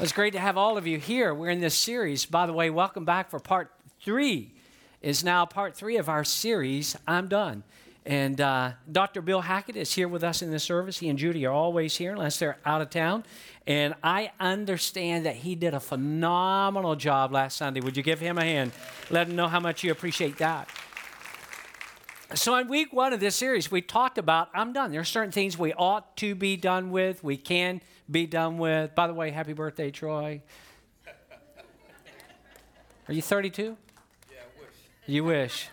Well, it's great to have all of you here. We're in this series. By the way, welcome back for part three. Is now part three of our series. I'm done. And uh, Dr. Bill Hackett is here with us in this service. He and Judy are always here unless they're out of town. And I understand that he did a phenomenal job last Sunday. Would you give him a hand? Let him know how much you appreciate that. So, in week one of this series, we talked about I'm done. There are certain things we ought to be done with, we can be done with. By the way, happy birthday, Troy. Are you 32? Yeah, I wish. You wish.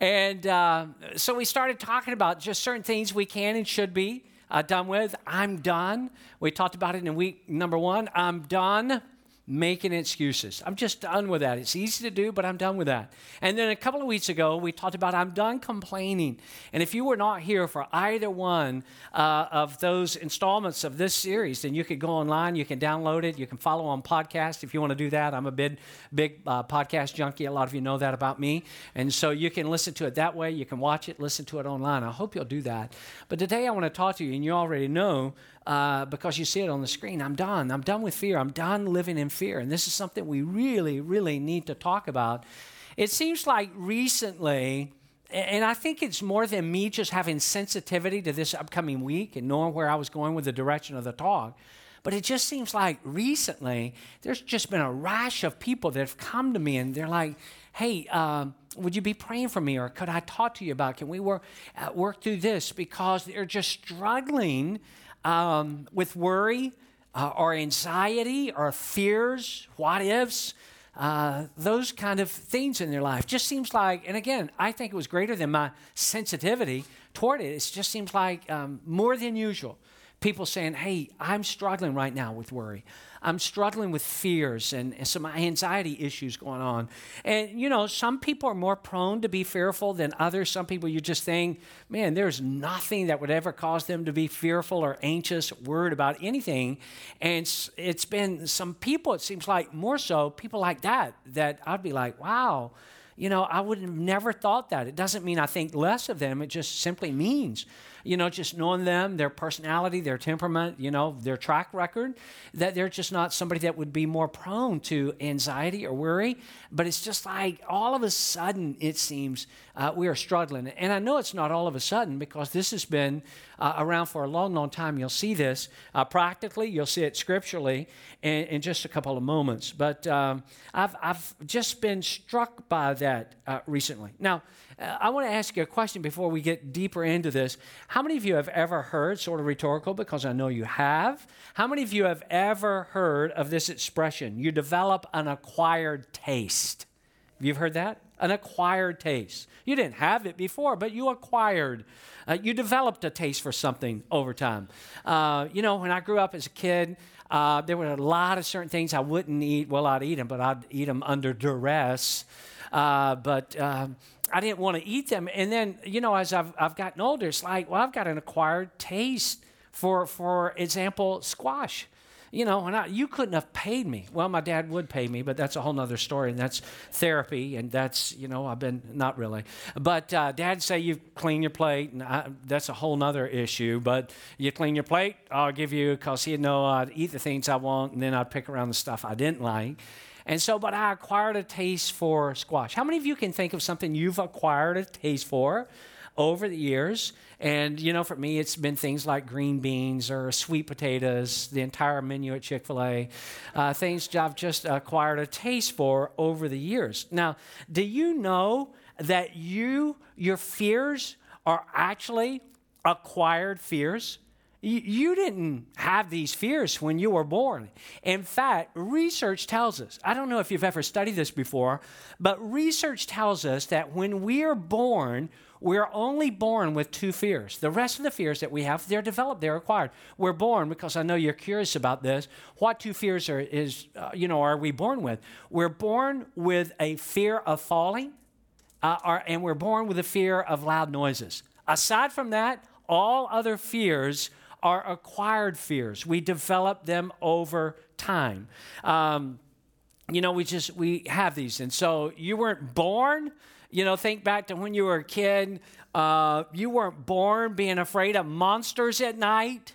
And uh, so we started talking about just certain things we can and should be uh, done with. I'm done. We talked about it in week number one. I'm done making excuses. I'm just done with that. It's easy to do, but I'm done with that. And then a couple of weeks ago, we talked about I'm done complaining. And if you were not here for either one uh, of those installments of this series, then you could go online, you can download it, you can follow on podcast if you want to do that. I'm a big, big uh, podcast junkie. A lot of you know that about me. And so you can listen to it that way. You can watch it, listen to it online. I hope you'll do that. But today I want to talk to you, and you already know uh, because you see it on the screen. I'm done. I'm done with fear. I'm done living in fear. And this is something we really, really need to talk about. It seems like recently, and I think it's more than me just having sensitivity to this upcoming week and knowing where I was going with the direction of the talk. But it just seems like recently there's just been a rash of people that have come to me and they're like, hey, um, would you be praying for me or could I talk to you about? Can we work, uh, work through this? Because they're just struggling um, with worry uh, or anxiety or fears, what ifs, uh, those kind of things in their life. Just seems like, and again, I think it was greater than my sensitivity toward it. It just seems like um, more than usual. People saying, hey, I'm struggling right now with worry. I'm struggling with fears and, and, some anxiety issues going on. And, you know, some people are more prone to be fearful than others. Some people you just think, man, there's nothing that would ever cause them to be fearful or anxious, worried about anything. And it's been some people, it seems like more so, people like that, that I'd be like, wow you know, I would have never thought that. It doesn't mean I think less of them. It just simply means you know, just knowing them, their personality, their temperament, you know, their track record, that they're just not somebody that would be more prone to anxiety or worry. But it's just like all of a sudden, it seems uh, we are struggling. And I know it's not all of a sudden because this has been uh, around for a long, long time. You'll see this uh, practically, you'll see it scripturally in, in just a couple of moments. But um, I've, I've just been struck by that uh, recently. Now, I want to ask you a question before we get deeper into this. How many of you have ever heard, sort of rhetorical, because I know you have, how many of you have ever heard of this expression? You develop an acquired taste. You've heard that? An acquired taste. You didn't have it before, but you acquired. Uh, you developed a taste for something over time. Uh, you know, when I grew up as a kid, uh, there were a lot of certain things I wouldn't eat. Well, I'd eat them, but I'd eat them under duress. Uh, but um, I didn't want to eat them. And then, you know, as I've, I've gotten older, it's like, well, I've got an acquired taste for, for example, squash. You know, and I, you couldn't have paid me. Well, my dad would pay me, but that's a whole nother story, and that's therapy, and that's, you know, I've been, not really. But uh, dad say you clean your plate, and I, that's a whole nother issue, but you clean your plate, I'll give you, because he'd know I'd eat the things I want, and then I'd pick around the stuff I didn't like. And so, but I acquired a taste for squash. How many of you can think of something you've acquired a taste for over the years? And, you know, for me, it's been things like green beans or sweet potatoes, the entire menu at Chick fil A, uh, things I've just acquired a taste for over the years. Now, do you know that you, your fears are actually acquired fears? You didn't have these fears when you were born. In fact, research tells us, I don't know if you've ever studied this before, but research tells us that when we are born, we're only born with two fears. The rest of the fears that we have, they're developed, they're acquired. We're born because I know you're curious about this. What two fears are is uh, you know are we born with? We're born with a fear of falling, uh, and we're born with a fear of loud noises. Aside from that, all other fears are acquired fears. We develop them over time. Um, you know, we just we have these, and so you weren't born. You know, think back to when you were a kid. Uh, you weren't born being afraid of monsters at night.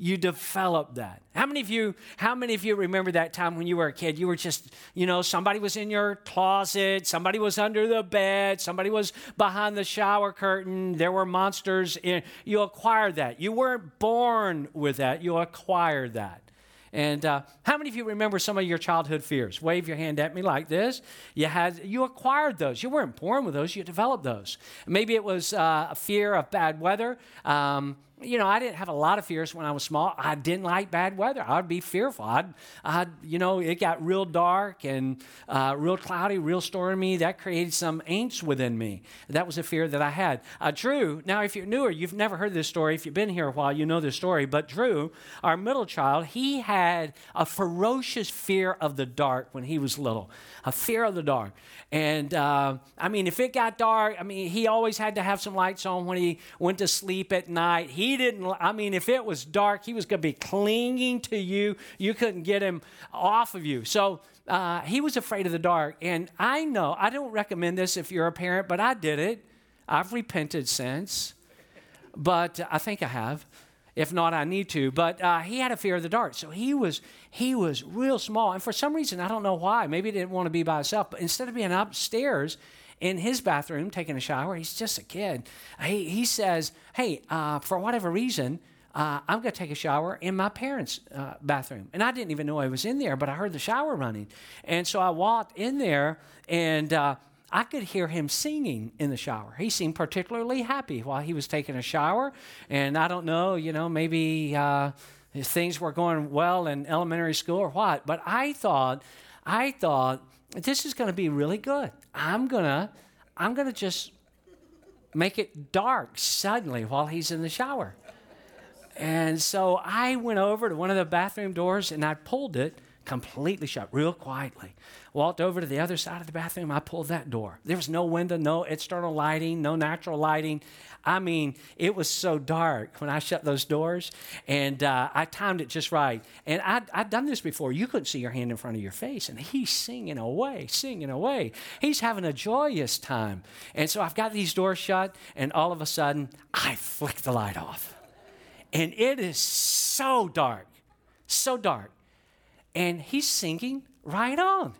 You develop that. How many of you how many of you remember that time when you were a kid you were just, you know, somebody was in your closet, somebody was under the bed, somebody was behind the shower curtain, there were monsters in you acquired that. You weren't born with that, you acquired that. And uh, how many of you remember some of your childhood fears? Wave your hand at me like this. You had, you acquired those. You weren't born with those. You developed those. Maybe it was uh, a fear of bad weather. Um, you know, I didn't have a lot of fears when I was small. I didn't like bad weather. I'd be fearful. I'd, I'd you know, it got real dark and uh, real cloudy, real stormy. That created some angst within me. That was a fear that I had. Uh, Drew, now if you're newer, you've never heard this story. If you've been here a while, you know this story. But Drew, our middle child, he had a ferocious fear of the dark when he was little, a fear of the dark. And uh, I mean, if it got dark, I mean, he always had to have some lights on when he went to sleep at night. He didn't, I mean, if it was dark, he was going to be clinging to you. You couldn't get him off of you. So uh, he was afraid of the dark. And I know, I don't recommend this if you're a parent, but I did it. I've repented since, but I think I have. If not, I need to. But uh, he had a fear of the dark, so he was he was real small, and for some reason I don't know why. Maybe he didn't want to be by himself. But instead of being upstairs in his bathroom taking a shower, he's just a kid. He he says, "Hey, uh, for whatever reason." Uh, I'm going to take a shower in my parents' uh, bathroom. And I didn't even know I was in there, but I heard the shower running. And so I walked in there, and uh, I could hear him singing in the shower. He seemed particularly happy while he was taking a shower. And I don't know, you know, maybe uh, things were going well in elementary school or what. But I thought, I thought, this is going to be really good. I'm going to, I'm going to just make it dark suddenly while he's in the shower. And so I went over to one of the bathroom doors and I pulled it completely shut, real quietly. Walked over to the other side of the bathroom. I pulled that door. There was no window, no external lighting, no natural lighting. I mean, it was so dark when I shut those doors, and uh, I timed it just right. And I'd, I'd done this before. You couldn't see your hand in front of your face, and he's singing away, singing away. He's having a joyous time. And so I've got these doors shut, and all of a sudden, I flick the light off. And it is so dark, so dark and he's singing right on.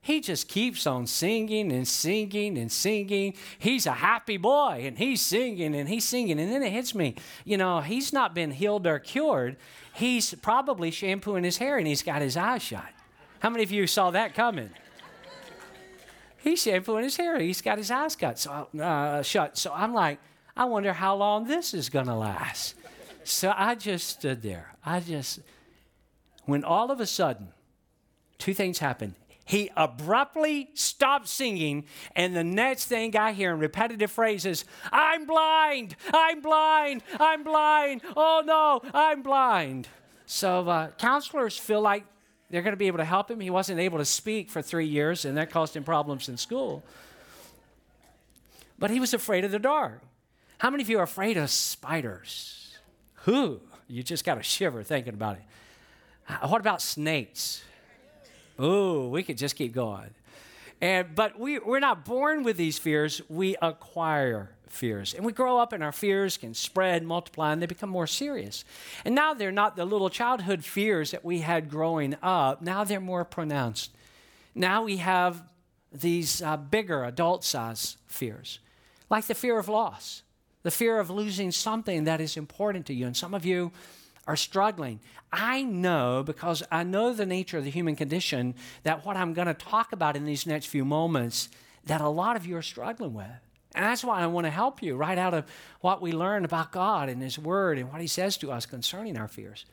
He just keeps on singing and singing and singing. He's a happy boy and he's singing and he's singing. And then it hits me, you know, he's not been healed or cured. He's probably shampooing his hair and he's got his eyes shut. How many of you saw that coming? He's shampooing his hair. He's got his eyes cut, so, uh, shut. So I'm like, I wonder how long this is going to last. So I just stood there. I just, when all of a sudden, two things happened. He abruptly stopped singing, and the next thing I hear in repetitive phrases, I'm blind, I'm blind, I'm blind, oh no, I'm blind. So uh, counselors feel like they're going to be able to help him. He wasn't able to speak for three years, and that caused him problems in school. But he was afraid of the dark. How many of you are afraid of spiders? Who? You just got a shiver thinking about it. What about snakes? Oh, we could just keep going. And, but we, we're not born with these fears, we acquire fears. And we grow up, and our fears can spread, multiply, and they become more serious. And now they're not the little childhood fears that we had growing up, now they're more pronounced. Now we have these uh, bigger adult size fears, like the fear of loss, the fear of losing something that is important to you. And some of you, are struggling. I know because I know the nature of the human condition that what I'm going to talk about in these next few moments that a lot of you are struggling with. And that's why I want to help you right out of what we learn about God and His Word and what He says to us concerning our fears.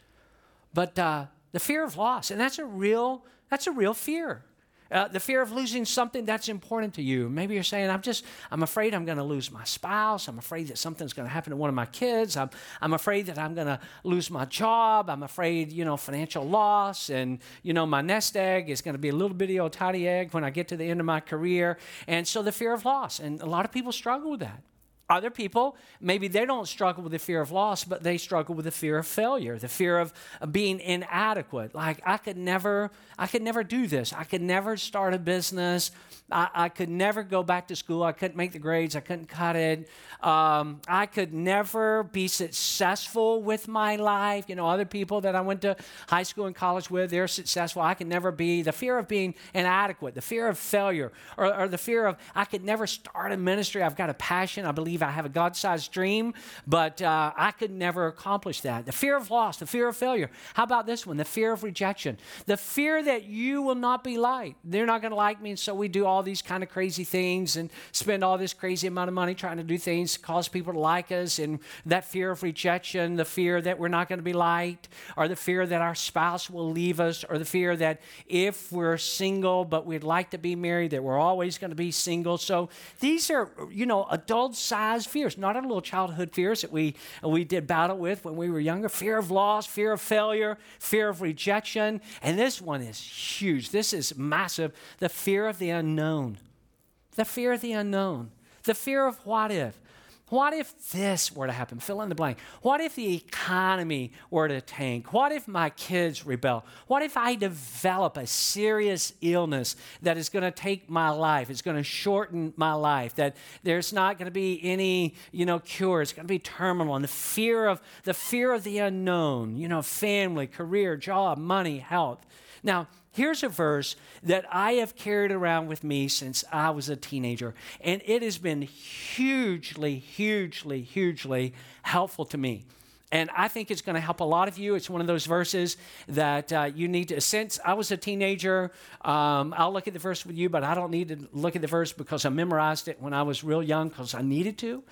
But uh, the fear of loss, and that's a real, that's a real fear. Uh, the fear of losing something that's important to you. Maybe you're saying, I'm just, I'm afraid I'm going to lose my spouse. I'm afraid that something's going to happen to one of my kids. I'm, I'm afraid that I'm going to lose my job. I'm afraid, you know, financial loss. And, you know, my nest egg is going to be a little bitty old tiny egg when I get to the end of my career. And so the fear of loss. And a lot of people struggle with that. Other people, maybe they don't struggle with the fear of loss, but they struggle with the fear of failure, the fear of being inadequate. Like, I could never, I could never do this. I could never start a business. I, I could never go back to school. I couldn't make the grades. I couldn't cut it. Um, I could never be successful with my life. You know, other people that I went to high school and college with, they're successful. I could never be. The fear of being inadequate, the fear of failure, or, or the fear of I could never start a ministry. I've got a passion. I believe believe I have a God sized dream, but uh, I could never accomplish that. The fear of loss, the fear of failure. How about this one? The fear of rejection. The fear that you will not be liked. They're not going to like me, and so we do all these kind of crazy things and spend all this crazy amount of money trying to do things to cause people to like us. And that fear of rejection, the fear that we're not going to be liked, or the fear that our spouse will leave us, or the fear that if we're single but we'd like to be married, that we're always going to be single. So these are, you know, adult sized fears, not our little childhood fears that we, we did battle with when we were younger fear of loss, fear of failure, fear of rejection. And this one is huge. This is massive the fear of the unknown. The fear of the unknown. The fear of what if. What if this were to happen? Fill in the blank. What if the economy were to tank? What if my kids rebel? What if I develop a serious illness that is going to take my life? It's going to shorten my life. That there's not going to be any, you know, cure. It's going to be terminal. And the fear of the fear of the unknown. You know, family, career, job, money, health. Now, Here's a verse that I have carried around with me since I was a teenager, and it has been hugely, hugely, hugely helpful to me. And I think it's going to help a lot of you. It's one of those verses that uh, you need to, since I was a teenager, um, I'll look at the verse with you, but I don't need to look at the verse because I memorized it when I was real young because I needed to.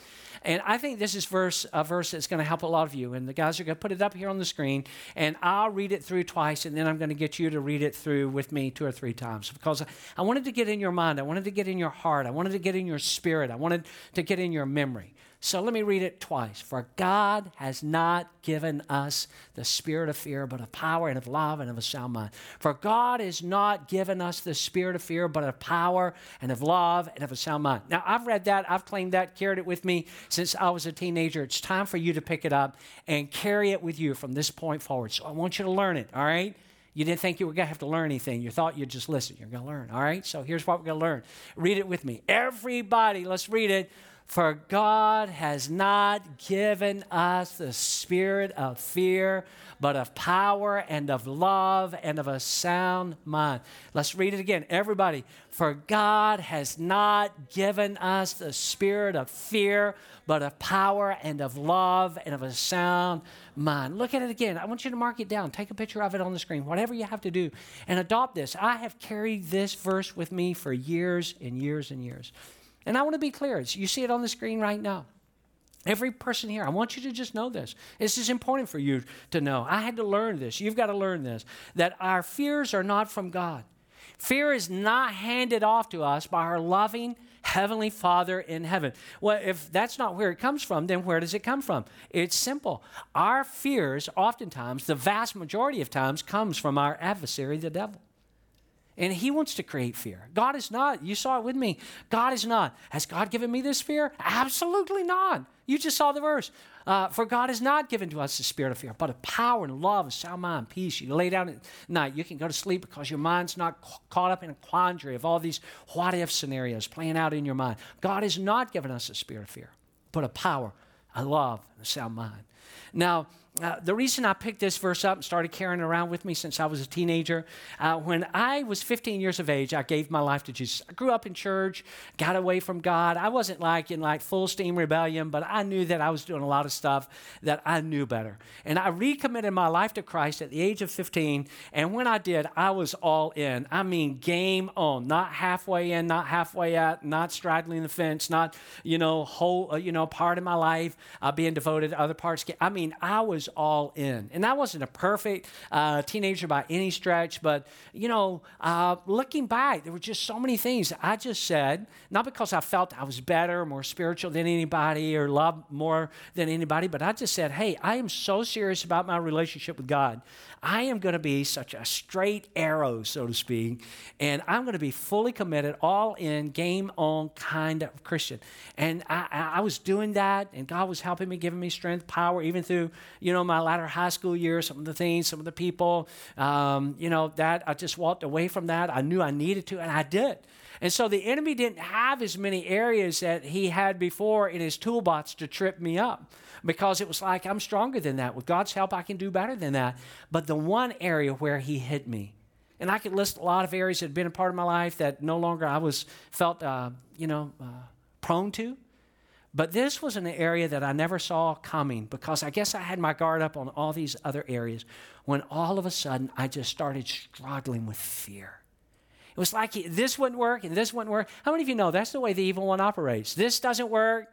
And I think this is verse, a verse that's going to help a lot of you. And the guys are going to put it up here on the screen, and I'll read it through twice, and then I'm going to get you to read it through with me two or three times because I wanted to get in your mind, I wanted to get in your heart, I wanted to get in your spirit, I wanted to get in your memory. So let me read it twice. For God has not given us the spirit of fear, but of power and of love and of a sound mind. For God has not given us the spirit of fear, but of power and of love and of a sound mind. Now, I've read that, I've claimed that, carried it with me since I was a teenager. It's time for you to pick it up and carry it with you from this point forward. So I want you to learn it, all right? You didn't think you were going to have to learn anything. You thought you'd just listen. You're going to learn. All right? So here's what we're going to learn. Read it with me. Everybody, let's read it. For God has not given us the spirit of fear, but of power and of love and of a sound mind. Let's read it again. Everybody, for God has not given us the spirit of fear, but of power and of love and of a sound mind. Look at it again. I want you to mark it down. Take a picture of it on the screen, whatever you have to do, and adopt this. I have carried this verse with me for years and years and years. And I want to be clear. You see it on the screen right now. Every person here, I want you to just know this. This is important for you to know. I had to learn this. You've got to learn this that our fears are not from God. Fear is not handed off to us by our loving Heavenly Father in heaven. Well, if that's not where it comes from, then where does it come from? It's simple. Our fears, oftentimes, the vast majority of times, comes from our adversary, the devil and he wants to create fear. God is not. You saw it with me. God is not. Has God given me this fear? Absolutely not. You just saw the verse. Uh, for God has not given to us the spirit of fear, but of power and love and sound mind, peace. You lay down at night, you can go to sleep because your mind's not caught up in a quandary of all these what if scenarios playing out in your mind. God has not given us a spirit of fear, but of power, a love, and a sound mind. Now, uh, the reason I picked this verse up and started carrying it around with me since I was a teenager, uh, when I was 15 years of age, I gave my life to Jesus. I grew up in church, got away from God. I wasn't like in like full steam rebellion, but I knew that I was doing a lot of stuff that I knew better. And I recommitted my life to Christ at the age of 15. And when I did, I was all in. I mean, game on, not halfway in, not halfway out, not straddling the fence, not you know whole uh, you know part of my life uh, being devoted to other parts. I mean, I was all in. And I wasn't a perfect uh, teenager by any stretch, but, you know, uh, looking back, there were just so many things I just said, not because I felt I was better, more spiritual than anybody, or loved more than anybody, but I just said, hey, I am so serious about my relationship with God. I am going to be such a straight arrow, so to speak, and I'm going to be fully committed, all in, game on kind of Christian. And I, I was doing that, and God was helping me, giving me strength, power, even through, you know, my latter high school years, some of the things, some of the people, um, you know, that I just walked away from that. I knew I needed to, and I did. And so the enemy didn't have as many areas that he had before in his toolbox to trip me up because it was like, I'm stronger than that. With God's help, I can do better than that. But the one area where He hit me, and I could list a lot of areas that had been a part of my life that no longer I was felt, uh, you know, uh, prone to. But this was an area that I never saw coming because I guess I had my guard up on all these other areas when all of a sudden I just started struggling with fear. It was like this wouldn't work and this wouldn't work. How many of you know that's the way the evil one operates? This doesn't work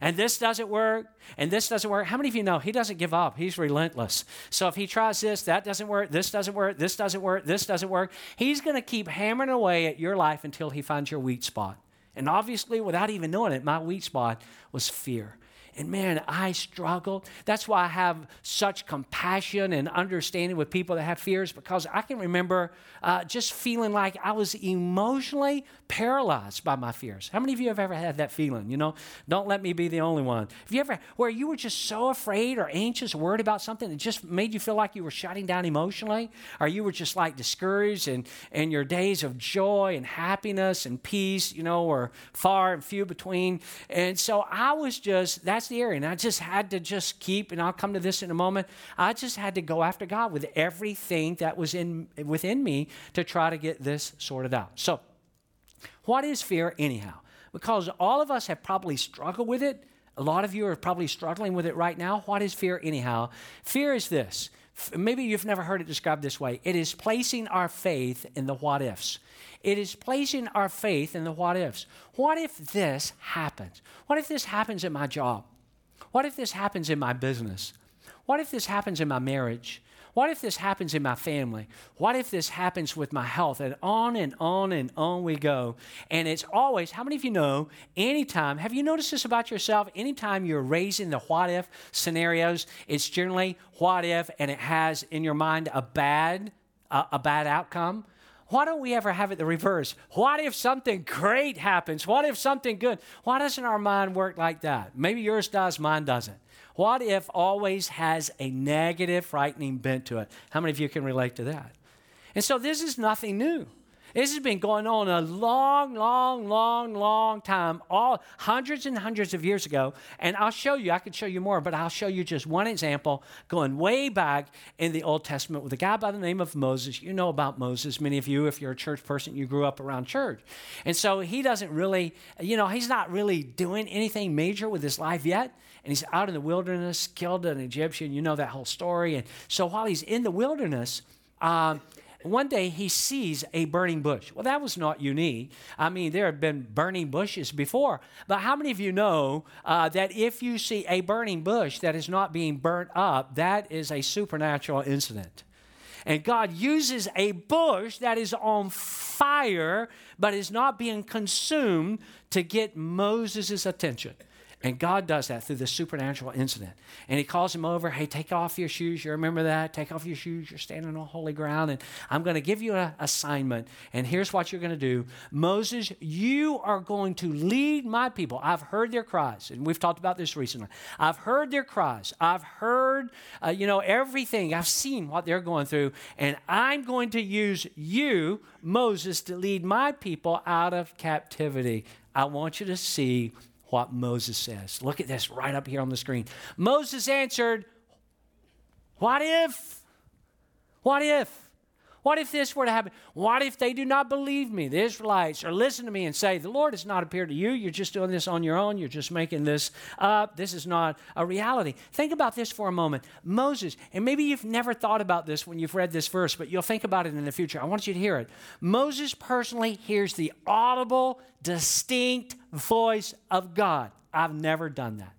and this doesn't work, and this doesn't work. How many of you know he doesn't give up? He's relentless. So if he tries this, that doesn't work, this doesn't work, this doesn't work, this doesn't work, he's going to keep hammering away at your life until he finds your weak spot. And obviously, without even knowing it, my weak spot was fear. And man, I struggled. That's why I have such compassion and understanding with people that have fears because I can remember uh, just feeling like I was emotionally paralyzed by my fears. How many of you have ever had that feeling? You know, don't let me be the only one. Have you ever, where you were just so afraid or anxious, worried about something, it just made you feel like you were shutting down emotionally? Or you were just like discouraged and, and your days of joy and happiness and peace, you know, were far and few between. And so I was just, that's the area. And I just had to just keep, and I'll come to this in a moment. I just had to go after God with everything that was in within me to try to get this sorted out. So, what is fear anyhow? Because all of us have probably struggled with it. A lot of you are probably struggling with it right now. What is fear anyhow? Fear is this. Maybe you've never heard it described this way. It is placing our faith in the what ifs. It is placing our faith in the what ifs. What if this happens? What if this happens in my job? What if this happens in my business? What if this happens in my marriage? What if this happens in my family? What if this happens with my health? And on and on and on we go. And it's always, how many of you know, anytime, have you noticed this about yourself? Anytime you're raising the what if scenarios, it's generally what if, and it has in your mind a bad, a, a bad outcome. Why don't we ever have it the reverse? What if something great happens? What if something good? Why doesn't our mind work like that? Maybe yours does, mine doesn't. What if always has a negative, frightening bent to it? How many of you can relate to that? And so this is nothing new. This has been going on a long, long, long, long time, all hundreds and hundreds of years ago. And I'll show you, I could show you more, but I'll show you just one example going way back in the Old Testament with a guy by the name of Moses. You know about Moses. Many of you, if you're a church person, you grew up around church. And so he doesn't really, you know, he's not really doing anything major with his life yet. And he's out in the wilderness, killed an Egyptian. You know that whole story. And so while he's in the wilderness, um, one day he sees a burning bush. Well, that was not unique. I mean, there have been burning bushes before. But how many of you know uh, that if you see a burning bush that is not being burnt up, that is a supernatural incident? And God uses a bush that is on fire but is not being consumed to get Moses' attention. And God does that through the supernatural incident. And He calls him over, hey, take off your shoes. You remember that? Take off your shoes. You're standing on holy ground. And I'm going to give you an assignment. And here's what you're going to do Moses, you are going to lead my people. I've heard their cries. And we've talked about this recently. I've heard their cries. I've heard, uh, you know, everything. I've seen what they're going through. And I'm going to use you, Moses, to lead my people out of captivity. I want you to see what Moses says. Look at this right up here on the screen. Moses answered, What if? What if? What if this were to happen? What if they do not believe me, the Israelites, or listen to me and say, The Lord has not appeared to you. You're just doing this on your own. You're just making this up. This is not a reality. Think about this for a moment. Moses, and maybe you've never thought about this when you've read this verse, but you'll think about it in the future. I want you to hear it. Moses personally hears the audible, distinct voice of God. I've never done that.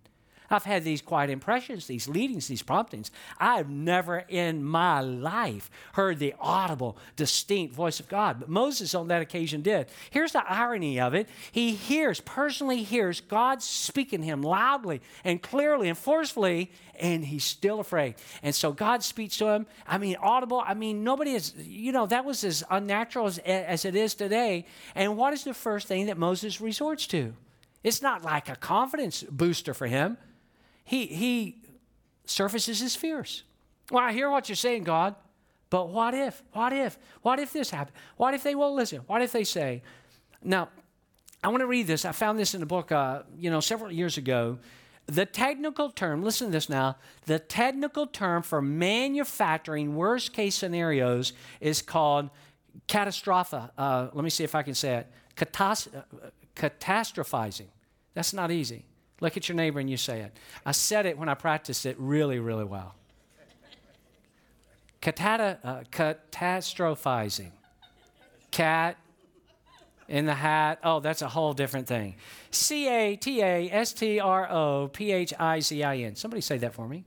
I've had these quiet impressions, these leadings, these promptings. I've never in my life heard the audible, distinct voice of God. But Moses on that occasion did. Here's the irony of it he hears, personally hears God speaking to him loudly and clearly and forcefully, and he's still afraid. And so God speaks to him. I mean, audible. I mean, nobody is, you know, that was as unnatural as, as it is today. And what is the first thing that Moses resorts to? It's not like a confidence booster for him he, he surfaces his fears. Well, I hear what you're saying, God, but what if? What if? What if this happened? What if they won't listen? What if they say? Now, I want to read this. I found this in a book, uh, you know, several years ago. The technical term, listen to this now, the technical term for manufacturing worst case scenarios is called catastrophe. Uh, let me see if I can say it. Catas- uh, catastrophizing. That's not easy. Look at your neighbor and you say it. I said it when I practiced it really, really well. Catata, uh, catastrophizing. Cat in the hat. Oh, that's a whole different thing. C A T A S T R O P H I Z I N. Somebody say that for me.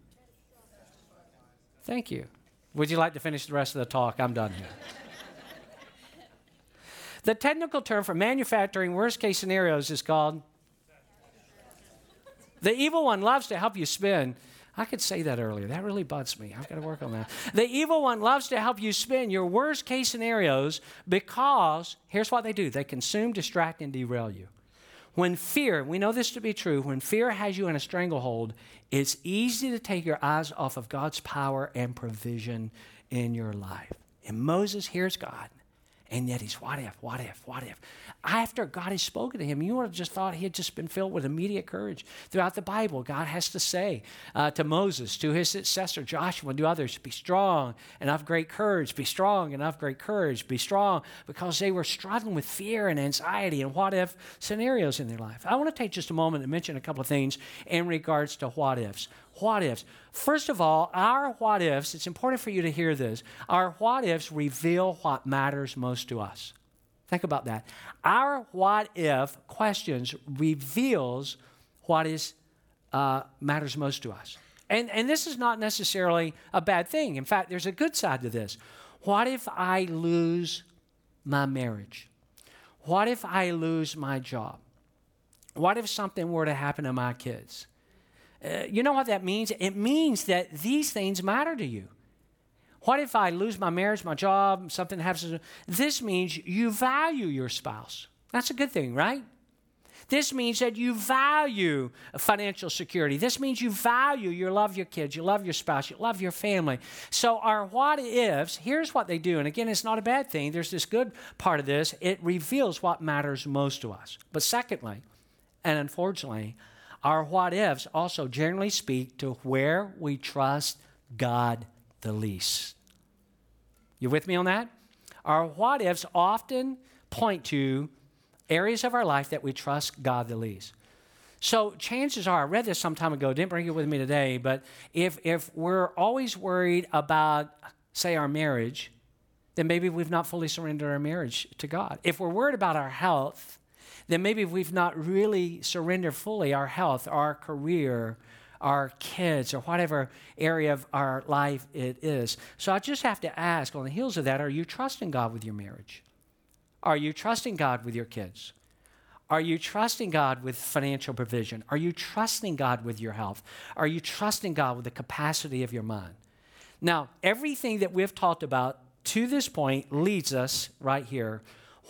Thank you. Would you like to finish the rest of the talk? I'm done here. the technical term for manufacturing worst case scenarios is called the evil one loves to help you spin. I could say that earlier. That really bugs me. I've got to work on that. The evil one loves to help you spin your worst case scenarios because here's what they do they consume, distract, and derail you. When fear, we know this to be true, when fear has you in a stranglehold, it's easy to take your eyes off of God's power and provision in your life. And Moses hears God. And yet he's, what if, what if, what if? After God has spoken to him, you would have just thought he had just been filled with immediate courage. Throughout the Bible, God has to say uh, to Moses, to his successor Joshua, and to others, be strong and of great courage, be strong and of great courage, be strong, because they were struggling with fear and anxiety and what if scenarios in their life. I want to take just a moment and mention a couple of things in regards to what ifs what ifs. First of all, our what ifs, it's important for you to hear this. Our what ifs reveal what matters most to us. Think about that. Our what if questions reveals what is uh, matters most to us. And, and this is not necessarily a bad thing. In fact, there's a good side to this. What if I lose my marriage? What if I lose my job? What if something were to happen to my kids? Uh, you know what that means? It means that these things matter to you. What if I lose my marriage, my job, something happens? This means you value your spouse. That's a good thing, right? This means that you value financial security. This means you value, you love your kids, you love your spouse, you love your family. So, our what ifs, here's what they do. And again, it's not a bad thing. There's this good part of this. It reveals what matters most to us. But secondly, and unfortunately, our what ifs also generally speak to where we trust God the least. You with me on that? Our what ifs often point to areas of our life that we trust God the least. So chances are, I read this some time ago, didn't bring it with me today, but if, if we're always worried about, say, our marriage, then maybe we've not fully surrendered our marriage to God. If we're worried about our health, then maybe we've not really surrendered fully our health, our career, our kids, or whatever area of our life it is. So I just have to ask on the heels of that, are you trusting God with your marriage? Are you trusting God with your kids? Are you trusting God with financial provision? Are you trusting God with your health? Are you trusting God with the capacity of your mind? Now, everything that we've talked about to this point leads us right here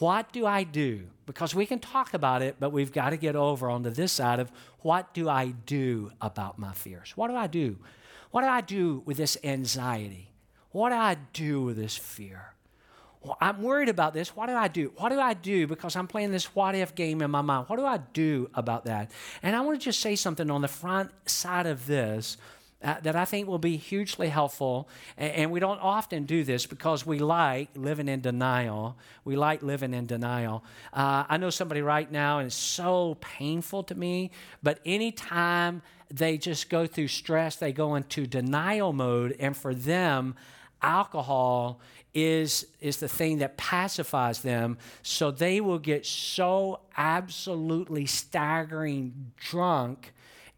what do I do? Because we can talk about it, but we've got to get over onto this side of what do I do about my fears? What do I do? What do I do with this anxiety? What do I do with this fear? Well, I'm worried about this. What do I do? What do I do? Because I'm playing this what if game in my mind. What do I do about that? And I want to just say something on the front side of this uh, that I think will be hugely helpful. And, and, we don't often do this because we like living in denial. We like living in denial. Uh, I know somebody right now, and it's so painful to me, but anytime they just go through stress, they go into denial mode. And for them, alcohol is, is the thing that pacifies them. So they will get so absolutely staggering drunk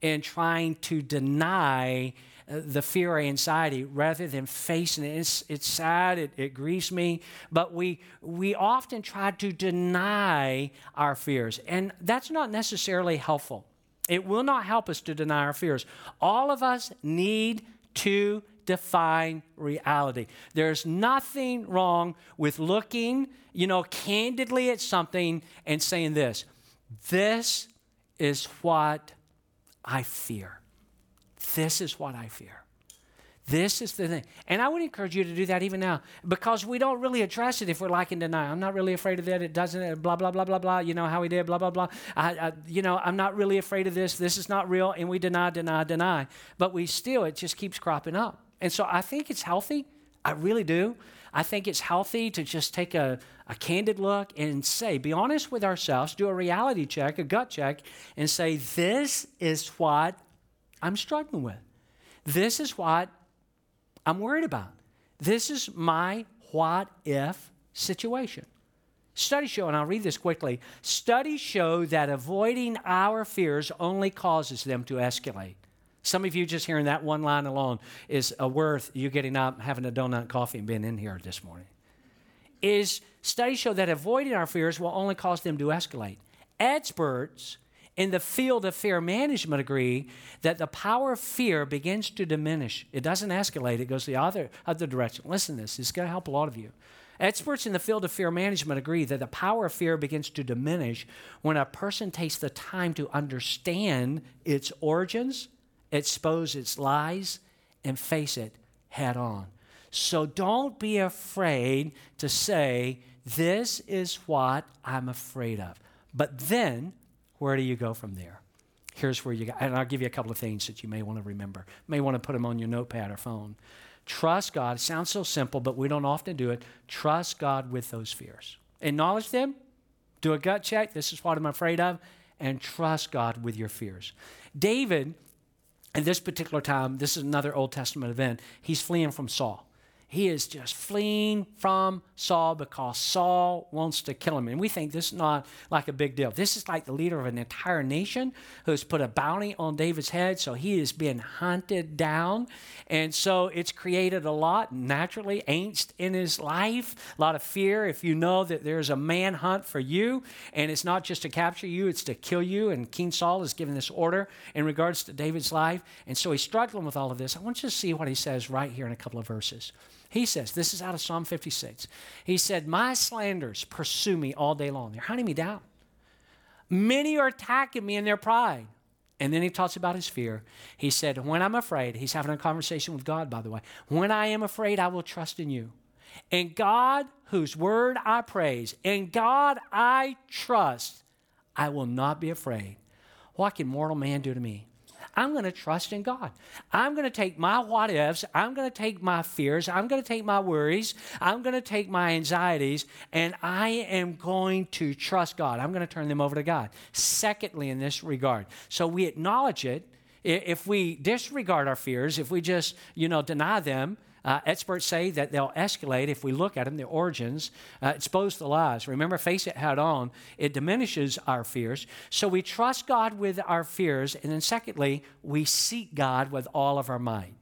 in trying to deny uh, the fear or anxiety rather than facing it. It's, it's sad, it, it grieves me, but we, we often try to deny our fears, and that's not necessarily helpful. It will not help us to deny our fears. All of us need to define reality. There's nothing wrong with looking, you know, candidly at something and saying this this is what I fear. This is what I fear. This is the thing. And I would encourage you to do that even now because we don't really address it if we're like in denial. I'm not really afraid of that. It doesn't, uh, blah, blah, blah, blah, blah. You know how he did, blah, blah, blah. I, I, you know, I'm not really afraid of this. This is not real. And we deny, deny, deny. But we still, it just keeps cropping up. And so I think it's healthy. I really do. I think it's healthy to just take a, a candid look and say, be honest with ourselves, do a reality check, a gut check, and say, this is what I'm struggling with. This is what I'm worried about. This is my what if situation. Studies show, and I'll read this quickly studies show that avoiding our fears only causes them to escalate. Some of you just hearing that one line alone is worth you getting up, having a donut, coffee, and being in here this morning. Is studies show that avoiding our fears will only cause them to escalate. Experts in the field of fear management agree that the power of fear begins to diminish. It doesn't escalate, it goes the other, other direction. Listen to this, it's going to help a lot of you. Experts in the field of fear management agree that the power of fear begins to diminish when a person takes the time to understand its origins, expose its lies, and face it head on. So don't be afraid to say, This is what I'm afraid of. But then where do you go from there? Here's where you go. And I'll give you a couple of things that you may want to remember. May want to put them on your notepad or phone. Trust God. It sounds so simple, but we don't often do it. Trust God with those fears. Acknowledge them. Do a gut check. This is what I'm afraid of. And trust God with your fears. David, at this particular time, this is another Old Testament event, he's fleeing from Saul he is just fleeing from Saul because Saul wants to kill him. And we think this is not like a big deal. This is like the leader of an entire nation who's put a bounty on David's head, so he is being hunted down. And so it's created a lot, naturally, angst in his life, a lot of fear. If you know that there's a manhunt for you, and it's not just to capture you, it's to kill you. And King Saul is giving this order in regards to David's life. And so he's struggling with all of this. I want you to see what he says right here in a couple of verses. He says, this is out of Psalm 56. He said, My slanders pursue me all day long. They're hunting me down. Many are attacking me in their pride. And then he talks about his fear. He said, When I'm afraid, he's having a conversation with God, by the way. When I am afraid, I will trust in you. And God, whose word I praise, and God I trust, I will not be afraid. What can mortal man do to me? I'm going to trust in God. I'm going to take my what ifs, I'm going to take my fears, I'm going to take my worries, I'm going to take my anxieties, and I am going to trust God. I'm going to turn them over to God. Secondly, in this regard, so we acknowledge it. If we disregard our fears, if we just, you know, deny them, uh, experts say that they'll escalate if we look at them, the origins, uh, expose the lies. Remember, face it head on. It diminishes our fears. So we trust God with our fears. And then, secondly, we seek God with all of our might.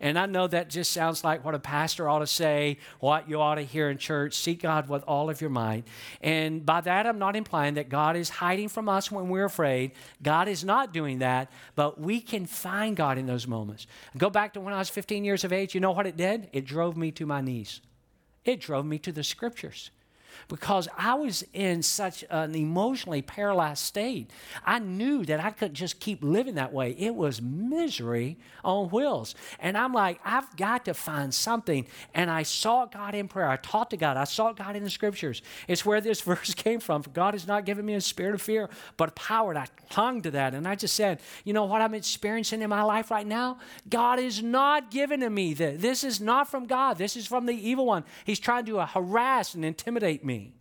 And I know that just sounds like what a pastor ought to say, what you ought to hear in church. Seek God with all of your might. And by that, I'm not implying that God is hiding from us when we're afraid. God is not doing that, but we can find God in those moments. Go back to when I was 15 years of age. You know what it did? It drove me to my knees, it drove me to the scriptures because I was in such an emotionally paralyzed state. I knew that I couldn't just keep living that way. It was misery on wheels. And I'm like, I've got to find something. And I sought God in prayer. I talked to God. I sought God in the scriptures. It's where this verse came from. God has not given me a spirit of fear, but power. And I clung to that. And I just said, you know what I'm experiencing in my life right now? God is not giving to me this. This is not from God. This is from the evil one. He's trying to harass and intimidate me.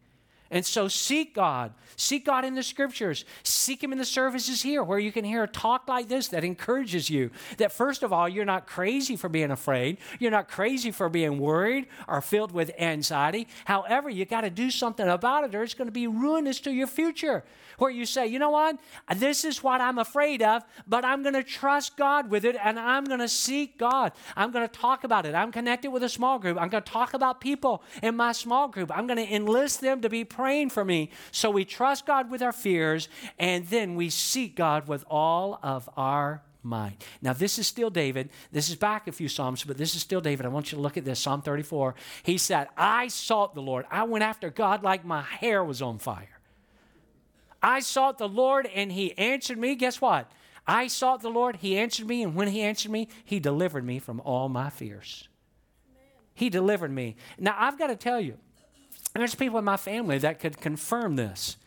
And so seek God. Seek God in the scriptures. Seek Him in the services here where you can hear a talk like this that encourages you. That first of all, you're not crazy for being afraid. You're not crazy for being worried or filled with anxiety. However, you got to do something about it or it's going to be ruinous to your future. Where you say, you know what? This is what I'm afraid of, but I'm going to trust God with it and I'm going to seek God. I'm going to talk about it. I'm connected with a small group. I'm going to talk about people in my small group. I'm going to enlist them to be praying for me. So we trust God with our fears, and then we seek God with all of our might. Now, this is still David. This is back a few Psalms, but this is still David. I want you to look at this Psalm 34. He said, I sought the Lord. I went after God like my hair was on fire. I sought the Lord, and He answered me. Guess what? I sought the Lord, He answered me, and when He answered me, He delivered me from all my fears. He delivered me. Now, I've got to tell you, there's people in my family that could confirm this.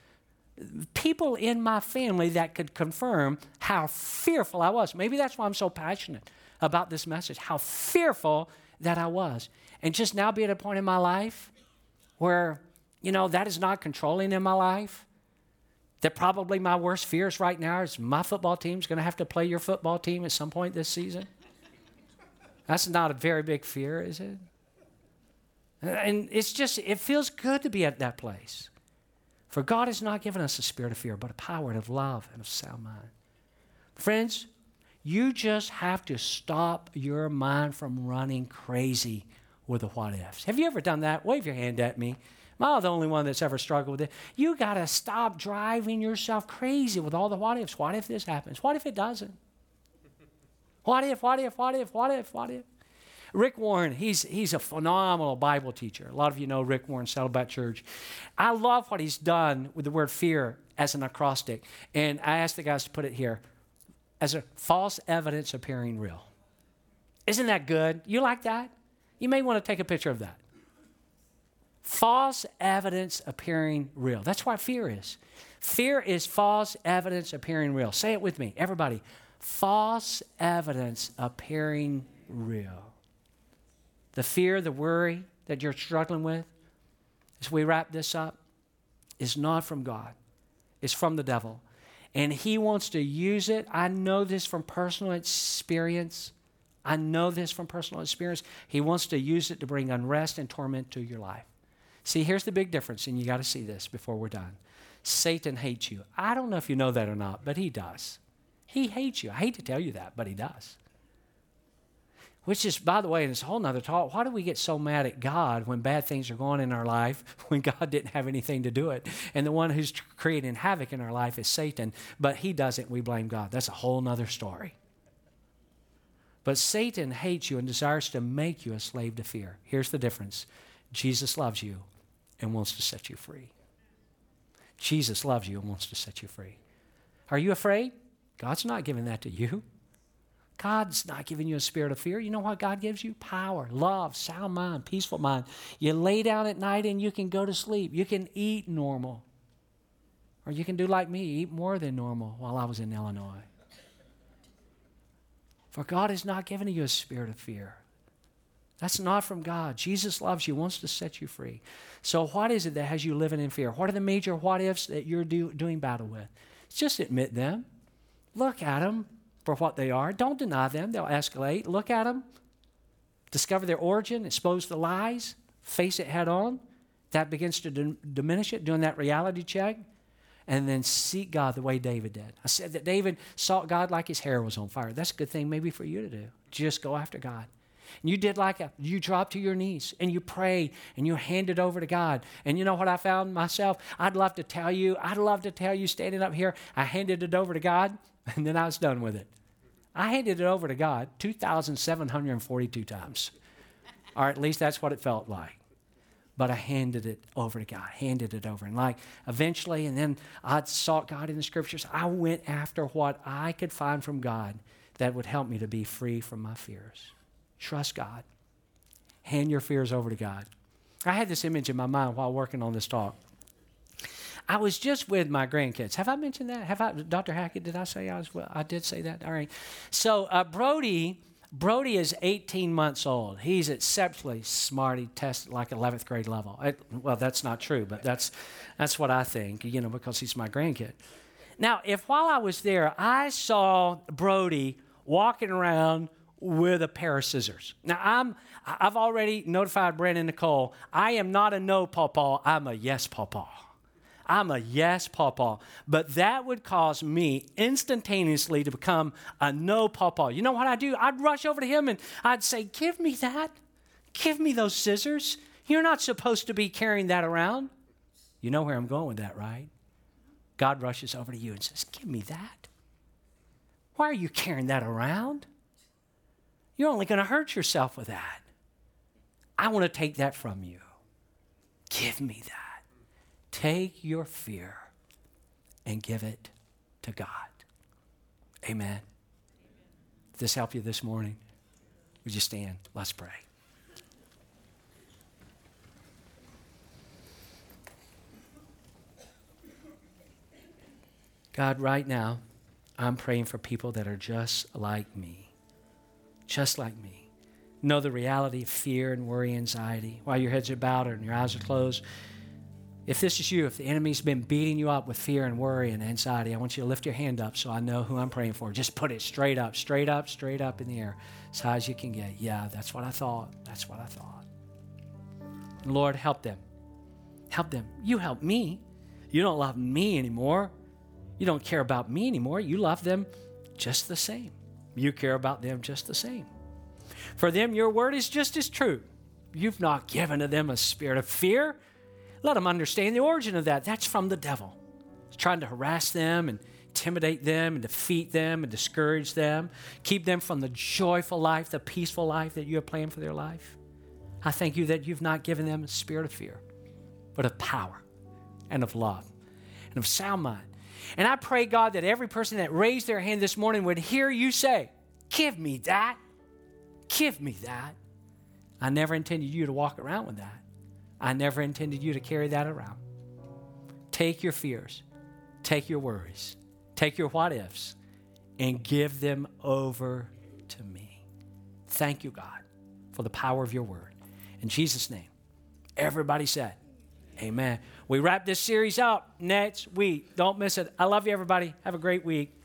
People in my family that could confirm how fearful I was. Maybe that's why I'm so passionate about this message, how fearful that I was. And just now be at a point in my life where, you know, that is not controlling in my life. That probably my worst fears right now is my football team's going to have to play your football team at some point this season. That's not a very big fear, is it? And it's just, it feels good to be at that place. For God has not given us a spirit of fear, but a power and of love and of sound mind. Friends, you just have to stop your mind from running crazy with the what ifs. Have you ever done that? Wave your hand at me. Am I the only one that's ever struggled with it? You got to stop driving yourself crazy with all the what ifs. What if this happens? What if it doesn't? What if, what if, what if, what if, what if? Rick Warren, he's, he's a phenomenal Bible teacher. A lot of you know Rick Warren, Saddleback Church. I love what he's done with the word fear as an acrostic. And I asked the guys to put it here as a false evidence appearing real. Isn't that good? You like that? You may want to take a picture of that. False evidence appearing real. That's what fear is. Fear is false evidence appearing real. Say it with me, everybody. False evidence appearing real the fear, the worry that you're struggling with, as we wrap this up, is not from God, it's from the devil. And he wants to use it. I know this from personal experience. I know this from personal experience. He wants to use it to bring unrest and torment to your life. See, here's the big difference, and you got to see this before we're done. Satan hates you. I don't know if you know that or not, but he does. He hates you. I hate to tell you that, but he does. Which is, by the way, and it's a whole nother talk. Why do we get so mad at God when bad things are going in our life when God didn't have anything to do it? And the one who's creating havoc in our life is Satan, but he doesn't. We blame God. That's a whole nother story. But Satan hates you and desires to make you a slave to fear. Here's the difference Jesus loves you and wants to set you free. Jesus loves you and wants to set you free. Are you afraid? God's not giving that to you. God's not giving you a spirit of fear. You know what God gives you? Power, love, sound mind, peaceful mind. You lay down at night and you can go to sleep. You can eat normal. Or you can do like me, eat more than normal while I was in Illinois. For God has not given you a spirit of fear. That's not from God. Jesus loves you, wants to set you free. So, what is it that has you living in fear? What are the major what ifs that you're do, doing battle with? Just admit them. Look at them for what they are. Don't deny them, they'll escalate. Look at them, discover their origin, expose the lies, face it head on. That begins to diminish it, doing that reality check. And then seek God the way David did. I said that David sought God like his hair was on fire. That's a good thing maybe for you to do. Just go after God. And you did like a, you dropped to your knees and you prayed and you handed over to God. And you know what I found myself? I'd love to tell you, I'd love to tell you standing up here, I handed it over to God and then I was done with it. I handed it over to God 2,742 times. or at least that's what it felt like. But I handed it over to God, handed it over. And like eventually, and then I sought God in the scriptures. I went after what I could find from God that would help me to be free from my fears. Trust God. Hand your fears over to God. I had this image in my mind while working on this talk. I was just with my grandkids. Have I mentioned that? Have I, Dr. Hackett? Did I say I was? Well, I did say that. All right. So uh, Brody, Brody is 18 months old. He's exceptionally smart. He tested like 11th grade level. I, well, that's not true, but that's, that's what I think, you know, because he's my grandkid. Now, if while I was there, I saw Brody walking around with a pair of scissors. Now, I'm, I've already notified Brandon Nicole. I am not a no pawpaw, I'm a yes pawpaw. I'm a yes pawpaw. But that would cause me instantaneously to become a no pawpaw. You know what I'd do? I'd rush over to him and I'd say, Give me that. Give me those scissors. You're not supposed to be carrying that around. You know where I'm going with that, right? God rushes over to you and says, Give me that. Why are you carrying that around? You're only going to hurt yourself with that. I want to take that from you. Give me that. Take your fear and give it to God. Amen. Did this help you this morning? Would you stand? Let's pray. God, right now, I'm praying for people that are just like me. Just like me. Know the reality of fear and worry, anxiety. While your heads are bowed and your eyes are closed, if this is you, if the enemy's been beating you up with fear and worry and anxiety, I want you to lift your hand up so I know who I'm praying for. Just put it straight up, straight up, straight up in the air, as high as you can get. Yeah, that's what I thought. That's what I thought. Lord, help them. Help them. You help me. You don't love me anymore. You don't care about me anymore. You love them just the same. You care about them just the same. For them, your word is just as true. You've not given to them a spirit of fear let them understand the origin of that. That's from the devil. He's trying to harass them and intimidate them and defeat them and discourage them, keep them from the joyful life, the peaceful life that you have planned for their life. I thank you that you've not given them a spirit of fear, but of power and of love and of sound mind. And I pray, God, that every person that raised their hand this morning would hear you say, Give me that. Give me that. I never intended you to walk around with that. I never intended you to carry that around. Take your fears, take your worries, take your what ifs, and give them over to me. Thank you, God, for the power of your word. In Jesus' name, everybody said, Amen. We wrap this series up next week. Don't miss it. I love you, everybody. Have a great week.